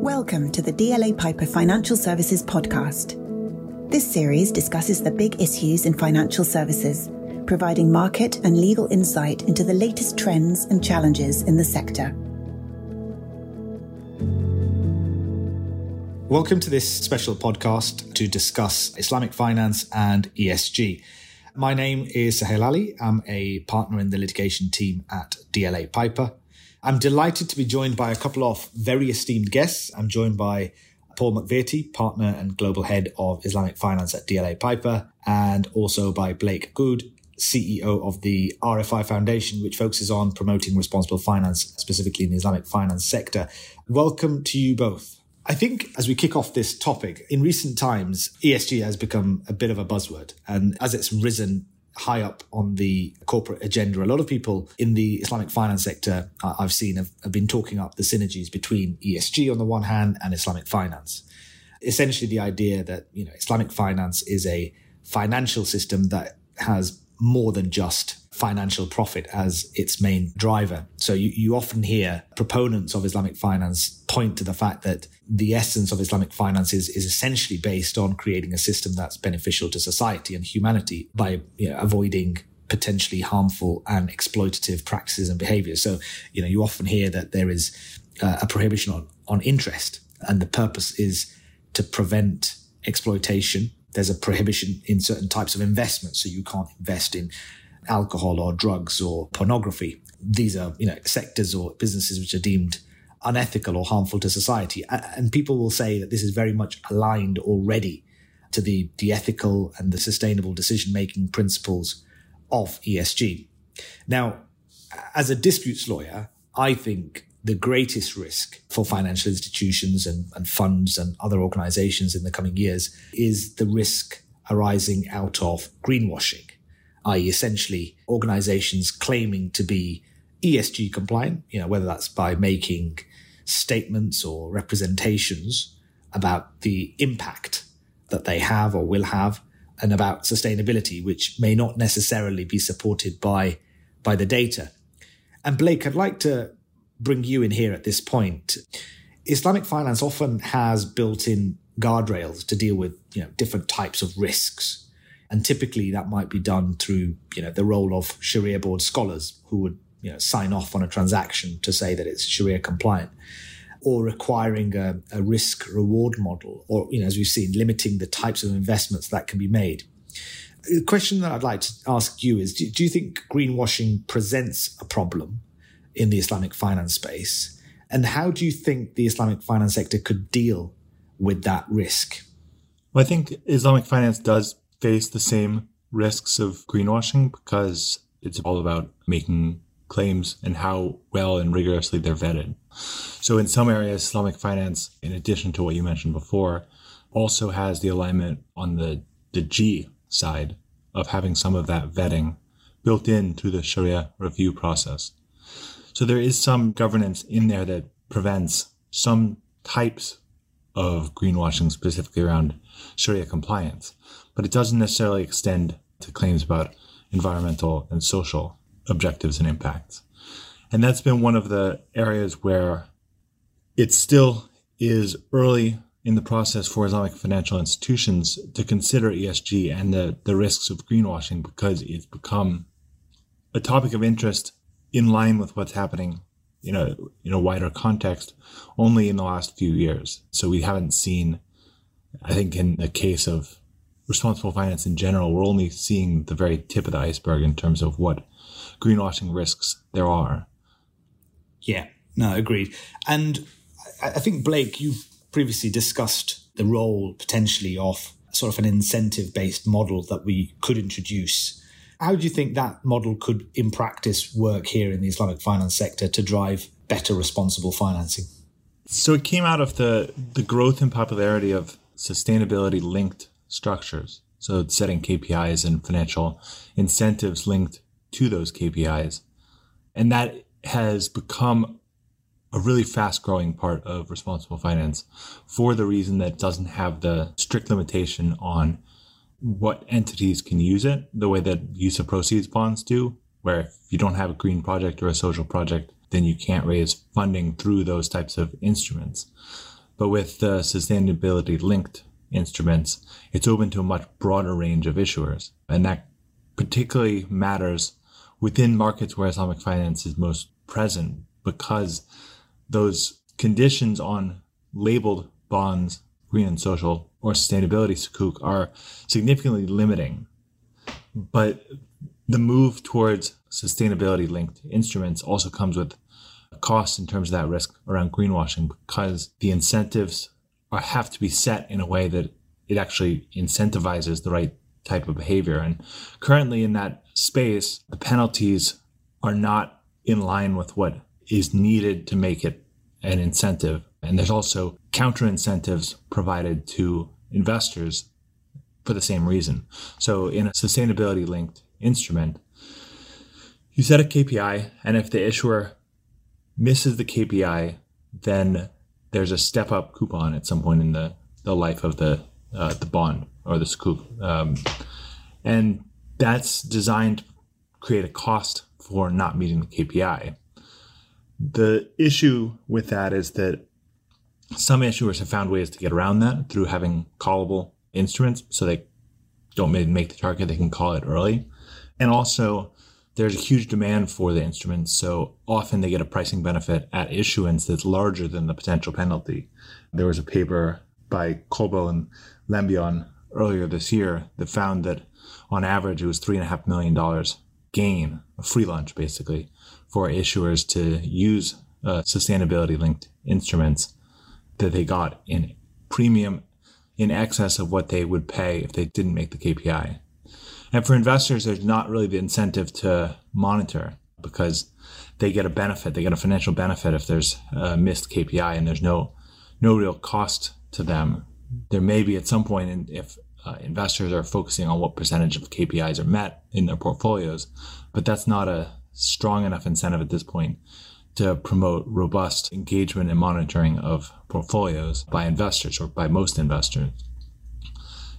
Welcome to the DLA Piper Financial Services podcast. This series discusses the big issues in financial services, providing market and legal insight into the latest trends and challenges in the sector. Welcome to this special podcast to discuss Islamic finance and ESG. My name is Sohail Ali. I'm a partner in the litigation team at DLA Piper. I'm delighted to be joined by a couple of very esteemed guests. I'm joined by Paul McViety, partner and global head of Islamic finance at DLA Piper, and also by Blake Goud, CEO of the RFI Foundation, which focuses on promoting responsible finance, specifically in the Islamic finance sector. Welcome to you both. I think as we kick off this topic, in recent times, ESG has become a bit of a buzzword. And as it's risen high up on the corporate agenda. A lot of people in the Islamic finance sector uh, I've seen have, have been talking up the synergies between ESG on the one hand and Islamic finance. Essentially, the idea that you know Islamic finance is a financial system that has more than just financial profit as its main driver. So you, you often hear proponents of Islamic finance point to the fact that the essence of Islamic finance is, is essentially based on creating a system that's beneficial to society and humanity by you know, avoiding potentially harmful and exploitative practices and behaviors. So, you know, you often hear that there is uh, a prohibition on, on interest and the purpose is to prevent exploitation. There's a prohibition in certain types of investments. So you can't invest in alcohol or drugs or pornography. These are, you know, sectors or businesses which are deemed unethical or harmful to society. And people will say that this is very much aligned already to the, the ethical and the sustainable decision making principles of ESG. Now, as a disputes lawyer, I think the greatest risk for financial institutions and, and funds and other organizations in the coming years is the risk arising out of greenwashing i.e., essentially organizations claiming to be ESG compliant, you know, whether that's by making statements or representations about the impact that they have or will have and about sustainability, which may not necessarily be supported by, by the data. And Blake, I'd like to bring you in here at this point. Islamic finance often has built in guardrails to deal with, you know, different types of risks and typically that might be done through, you know, the role of Sharia board scholars who would, you know, sign off on a transaction to say that it's Sharia compliant or requiring a, a risk reward model or, you know, as we've seen, limiting the types of investments that can be made. The question that I'd like to ask you is, do, do you think greenwashing presents a problem in the Islamic finance space? And how do you think the Islamic finance sector could deal with that risk? Well, I think Islamic finance does face the same risks of greenwashing because it's all about making claims and how well and rigorously they're vetted. So, in some areas, Islamic finance, in addition to what you mentioned before, also has the alignment on the, the G side of having some of that vetting built in through the Sharia review process. So, there is some governance in there that prevents some types of greenwashing, specifically around Sharia compliance but it doesn't necessarily extend to claims about environmental and social objectives and impacts. And that's been one of the areas where it still is early in the process for Islamic financial institutions to consider ESG and the, the risks of greenwashing because it's become a topic of interest in line with what's happening in a in a wider context only in the last few years. So we haven't seen, I think, in the case of responsible finance in general, we're only seeing the very tip of the iceberg in terms of what greenwashing risks there are. Yeah, no, agreed. And I think, Blake, you've previously discussed the role potentially of sort of an incentive based model that we could introduce. How do you think that model could, in practice, work here in the Islamic finance sector to drive better responsible financing? So it came out of the, the growth and popularity of sustainability linked structures. So setting KPIs and financial incentives linked to those KPIs. And that has become a really fast growing part of responsible finance for the reason that it doesn't have the strict limitation on what entities can use it, the way that use of proceeds bonds do, where if you don't have a green project or a social project, then you can't raise funding through those types of instruments. But with the sustainability linked instruments, it's open to a much broader range of issuers. And that particularly matters within markets where Islamic finance is most present because those conditions on labeled bonds, green and social, or sustainability sukuk are significantly limiting. But the move towards sustainability linked instruments also comes with a cost in terms of that risk around greenwashing because the incentives are, have to be set in a way that it actually incentivizes the right type of behavior. And currently in that space, the penalties are not in line with what is needed to make it an incentive. And there's also counter incentives provided to investors for the same reason. So in a sustainability linked instrument, you set a KPI, and if the issuer misses the KPI, then there's a step up coupon at some point in the, the life of the uh, the bond or the sukuk. Um, and that's designed to create a cost for not meeting the KPI. The issue with that is that some issuers have found ways to get around that through having callable instruments so they don't make the target, they can call it early. And also, there's a huge demand for the instruments, so often they get a pricing benefit at issuance that's larger than the potential penalty. There was a paper by Kölbel and Lambillon earlier this year that found that on average it was $3.5 million gain, a free lunch basically, for issuers to use uh, sustainability linked instruments that they got in premium in excess of what they would pay if they didn't make the KPI. And for investors, there's not really the incentive to monitor because they get a benefit, they get a financial benefit if there's a missed KPI and there's no no real cost to them. There may be at some point if uh, investors are focusing on what percentage of KPIs are met in their portfolios, but that's not a strong enough incentive at this point to promote robust engagement and monitoring of portfolios by investors or by most investors.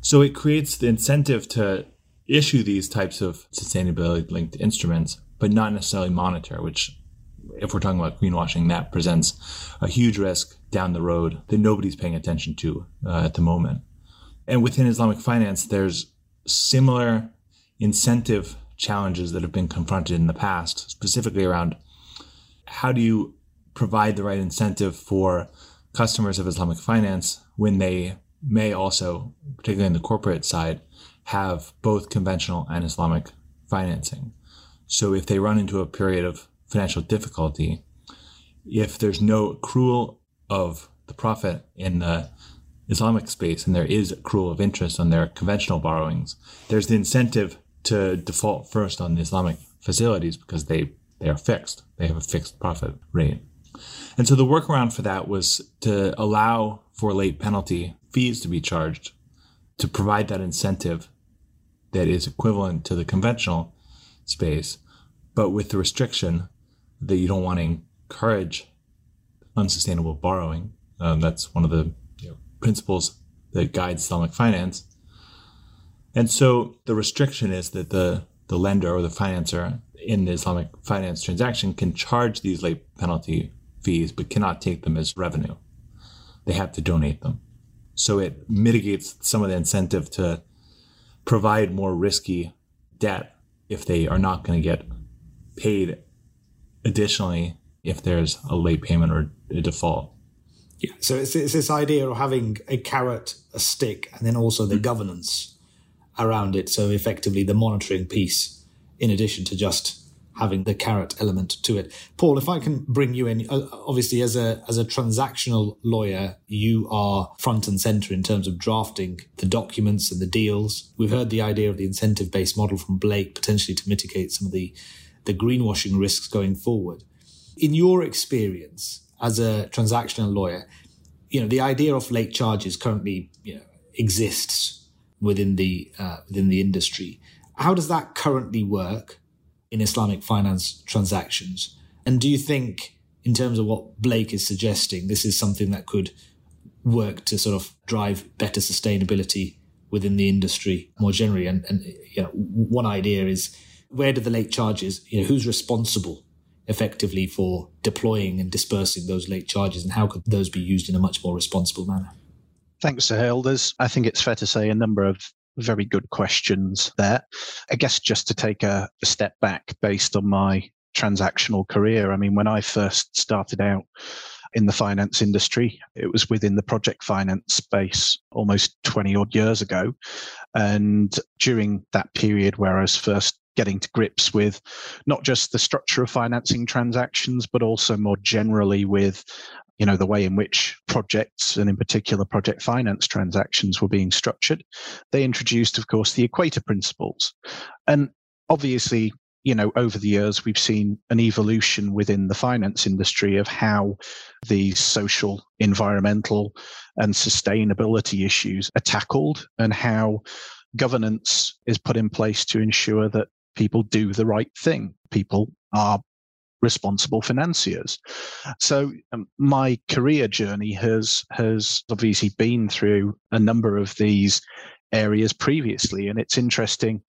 So it creates the incentive to issue these types of sustainability linked instruments, but not necessarily monitor, which if we're talking about greenwashing, that presents a huge risk down the road that nobody's paying attention to uh, at the moment. And within Islamic finance, there's similar incentive challenges that have been confronted in the past, specifically around how do you provide the right incentive for customers of Islamic finance when they may also, particularly in the corporate side, have both conventional and Islamic financing. So if they run into a period of financial difficulty, if there's no accrual of the profit in the Islamic space and there is accrual of interest on their conventional borrowings, there's the incentive to default first on the Islamic facilities because they, they are fixed. They have a fixed profit rate. And so the workaround for that was to allow for late penalty fees to be charged to provide that incentive that is equivalent to the conventional space, but with the restriction that you don't want to encourage unsustainable borrowing. Um, that's one of the you know, principles that guides Islamic finance. And so the restriction is that the, the lender or the financer in the Islamic finance transaction can charge these late penalty fees, but cannot take them as revenue. They have to donate them. So it mitigates some of the incentive to provide more risky debt if they are not going to get paid additionally if there's a late payment or a default. Yeah, so it's, it's this idea of having a carrot, a stick, and then also the mm-hmm. governance around it. So effectively, the monitoring piece, in addition to just having the carrot element to it. Paul, if I can bring you in, uh, obviously as a as a transactional lawyer, you are front and center in terms of drafting the documents and the deals. We've heard the idea of the incentive based model from Blake potentially to mitigate some of the the greenwashing risks going forward. In your experience as a transactional lawyer, you know the idea of late charges currently you know, exists within the uh, within the industry. How does that currently work? in Islamic finance transactions? And do you think, in terms of what Blake is suggesting, this is something that could work to sort of drive better sustainability within the industry more generally? And, and you know, one idea is where do the late charges, you know, who's responsible effectively for deploying and dispersing those late charges, and how could those be used in a much more responsible manner? Thanks, Sohail. There's, I think it's fair to say, a number of very good questions there. I guess just to take a, a step back based on my transactional career, I mean, when I first started out in the finance industry. It was within the project finance space almost 20 odd years ago. And during that period where I was first getting to grips with not just the structure of financing transactions, but also more generally with you know the way in which projects and in particular project finance transactions were being structured. They introduced of course the equator principles. And obviously you know over the years we've seen an evolution within the finance industry of how these social environmental and sustainability issues are tackled and how governance is put in place to ensure that people do the right thing people are responsible financiers. So um, my career journey has has obviously been through a number of these areas previously, and it's interesting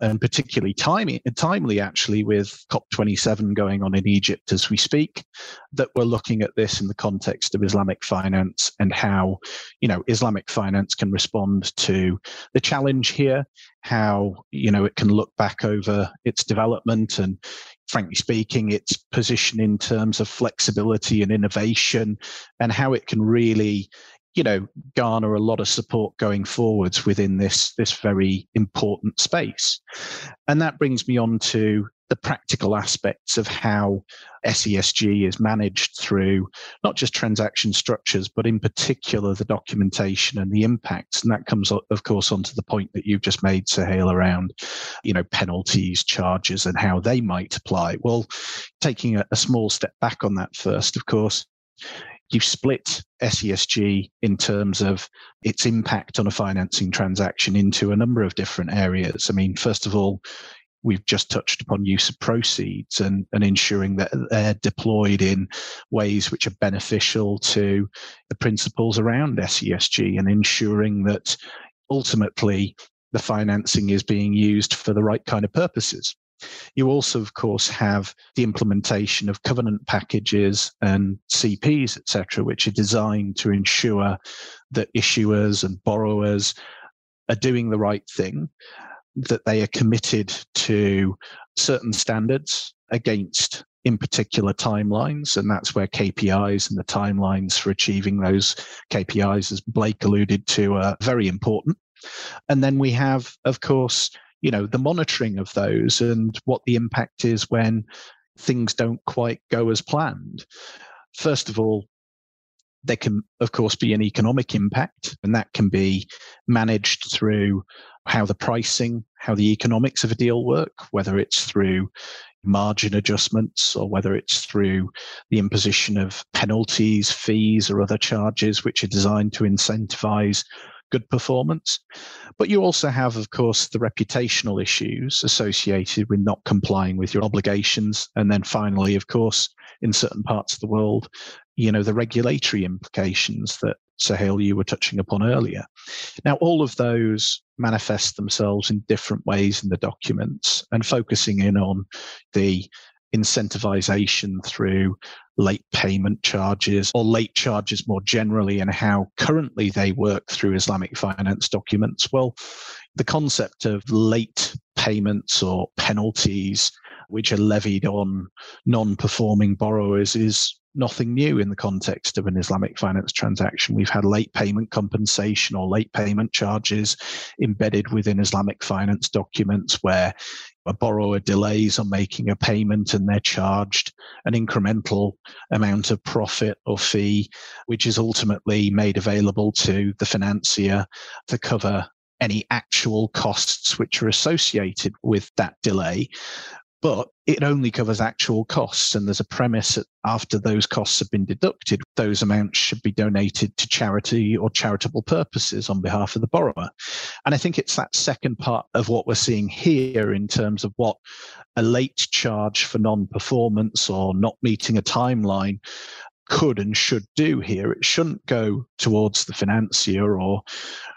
and particularly timely, timely actually with COP27 going on in Egypt as we speak, that we're looking at this in the context of Islamic finance and how, you know, Islamic finance can respond to the challenge here, how, you know, it can look back over its development and, frankly speaking, its position in terms of flexibility and innovation and how it can really you know garner a lot of support going forwards within this this very important space and that brings me on to the practical aspects of how SESG is managed through not just transaction structures, but in particular the documentation and the impacts. And that comes, of course, onto the point that you've just made, Sohail, around, you know, penalties, charges, and how they might apply. Well, taking a, a small step back on that first, of course, you've split SESG in terms of its impact on a financing transaction into a number of different areas. I mean, first of all, we've just touched upon use of proceeds and, and ensuring that they're deployed in ways which are beneficial to the principles around SESG and ensuring that ultimately the financing is being used for the right kind of purposes. You also, of course, have the implementation of covenant packages and CPs, etc., which are designed to ensure that issuers and borrowers are doing the right thing, that they are committed to certain standards against in particular timelines, and that's where KPIs and the timelines for achieving those KPIs, as Blake alluded to, are very important. And then we have, of course, you know the monitoring of those and what the impact is when things don't quite go as planned. First of all there can of course be an economic impact and that can be managed through how the pricing how the economics of a deal work whether it's through margin adjustments or whether it's through the imposition of penalties fees or other charges which are designed to incentivize good performance. But you also have, of course, the reputational issues associated with not complying with your obligations. And then finally, of course, in certain parts of the world, you know, the regulatory implications that Sohail, you were touching upon earlier. Now, all of those manifest themselves in different ways in the documents and focusing in on the incentivization through late payment charges or late charges more generally and how currently they work through Islamic finance documents. Well, the concept of late payments or penalties which are levied on non performing borrowers is nothing new in the context of an Islamic finance transaction. We've had late payment compensation or late payment charges embedded within Islamic finance documents where a borrower delays on making a payment and they're charged an incremental amount of profit or fee, which is ultimately made available to the financier to cover any actual costs which are associated with that delay but it only covers actual costs. And there's a premise that after those costs have been deducted, those amounts should be donated to charity or charitable purposes on behalf of the borrower. And I think it's that second part of what we're seeing here in terms of what a late charge for non performance or not meeting a timeline could and should do here. It shouldn't go towards the financier or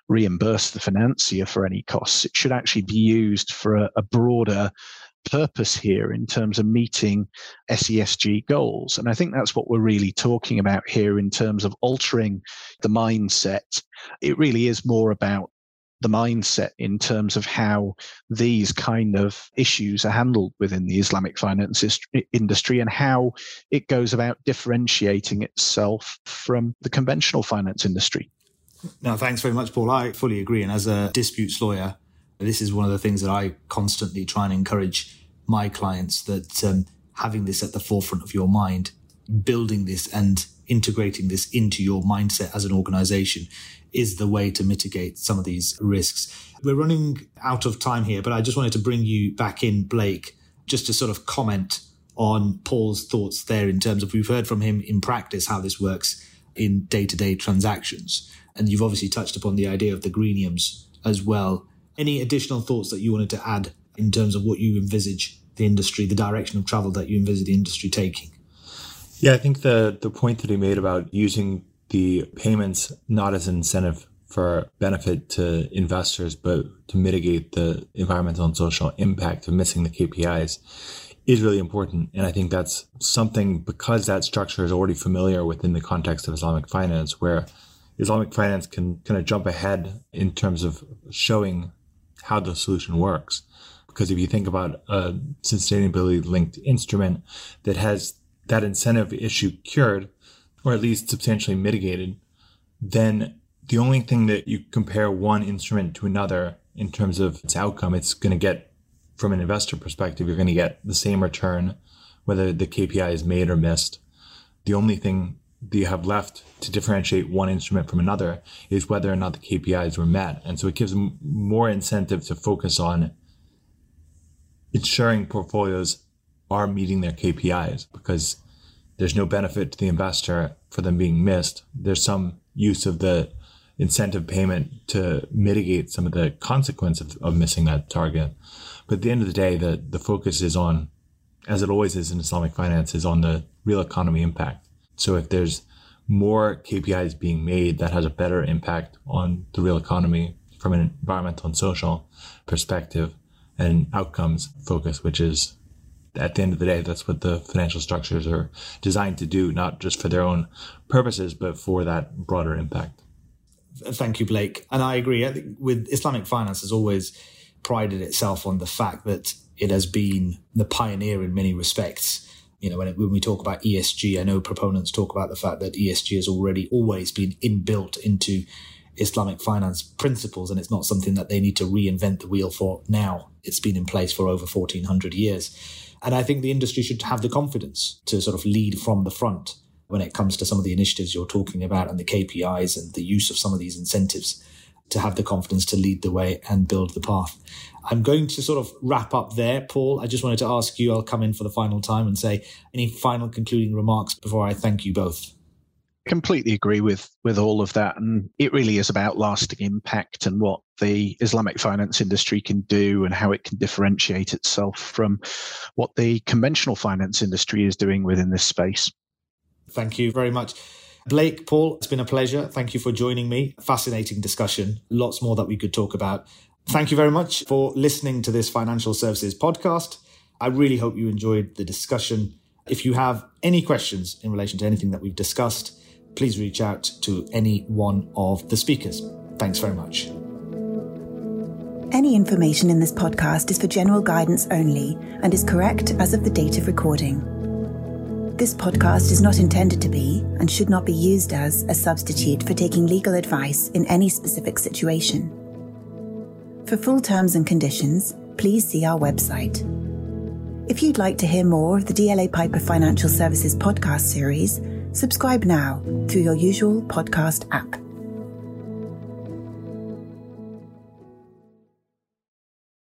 reimburse the financier for any costs. It should actually be used for a, a broader purpose here in terms of meeting SESG goals. And I think that's what we're really talking about here in terms of altering the mindset. It really is more about the mindset in terms of how these kind of issues are handled within the Islamic finance industry and how it goes about differentiating itself from the conventional finance industry. No, thanks very much, Paul. I fully agree. And as a disputes lawyer, this is one of the things that I constantly try and encourage my clients that um, having this at the forefront of your mind, building this and integrating this into your mindset as an organization is the way to mitigate some of these risks. We're running out of time here, but I just wanted to bring you back in, Blake, just to sort of comment on Paul's thoughts there in terms of we've heard from him in practice how this works in day to day transactions. And you've obviously touched upon the idea of the greeniums as well. Any additional thoughts that you wanted to add in terms of what you envisage the industry, the direction of travel that you envisage the industry taking? Yeah, I think the the point that he made about using the payments not as an incentive for benefit to investors, but to mitigate the environmental and social impact of missing the KPIs is really important. And I think that's something because that structure is already familiar within the context of Islamic finance, where Islamic finance can kind of jump ahead in terms of showing how the solution works. Because if you think about a sustainability linked instrument that has that incentive issue cured, or at least substantially mitigated, then the only thing that you compare one instrument to another in terms of its outcome, it's going to get from an investor perspective, you're going to get the same return, whether the KPI is made or missed. The only thing that you have left to differentiate one instrument from another is whether or not the KPIs were met. And so it gives more incentive to focus on ensuring portfolios are meeting their KPIs because there's no benefit to the investor for them being missed. There's some use of the incentive payment to mitigate some of the consequence of, of missing that target. But at the end of the day, the, the focus is on, as it always is in Islamic finance, is on the real economy impact. So if there's more KPIs being made that has a better impact on the real economy from an environmental and social perspective and outcomes focus, which is at the end of the day, that's what the financial structures are designed to do, not just for their own purposes, but for that broader impact. Thank you, Blake. And I agree. I think with Islamic finance has always prided itself on the fact that it has been the pioneer in many respects. You know, when, it, when we talk about ESG, I know proponents talk about the fact that ESG has already always been inbuilt into Islamic finance principles, and it's not something that they need to reinvent the wheel for now. It's been in place for over 1400 years. And I think the industry should have the confidence to sort of lead from the front when it comes to some of the initiatives you're talking about and the KPIs and the use of some of these incentives to have the confidence to lead the way and build the path. I'm going to sort of wrap up there, Paul. I just wanted to ask you, I'll come in for the final time and say any final concluding remarks before I thank you both completely agree with with all of that and it really is about lasting impact and what the islamic finance industry can do and how it can differentiate itself from what the conventional finance industry is doing within this space thank you very much blake paul it's been a pleasure thank you for joining me fascinating discussion lots more that we could talk about thank you very much for listening to this financial services podcast i really hope you enjoyed the discussion if you have any questions in relation to anything that we've discussed please reach out to any one of the speakers. Thanks very much. Any information in this podcast is for general guidance only and is correct as of the date of recording. This podcast is not intended to be and should not be used as a substitute for taking legal advice in any specific situation. For full terms and conditions, please see our website. If you'd like to hear more of the DLA Piper Financial Services podcast series, Subscribe now through your usual podcast app.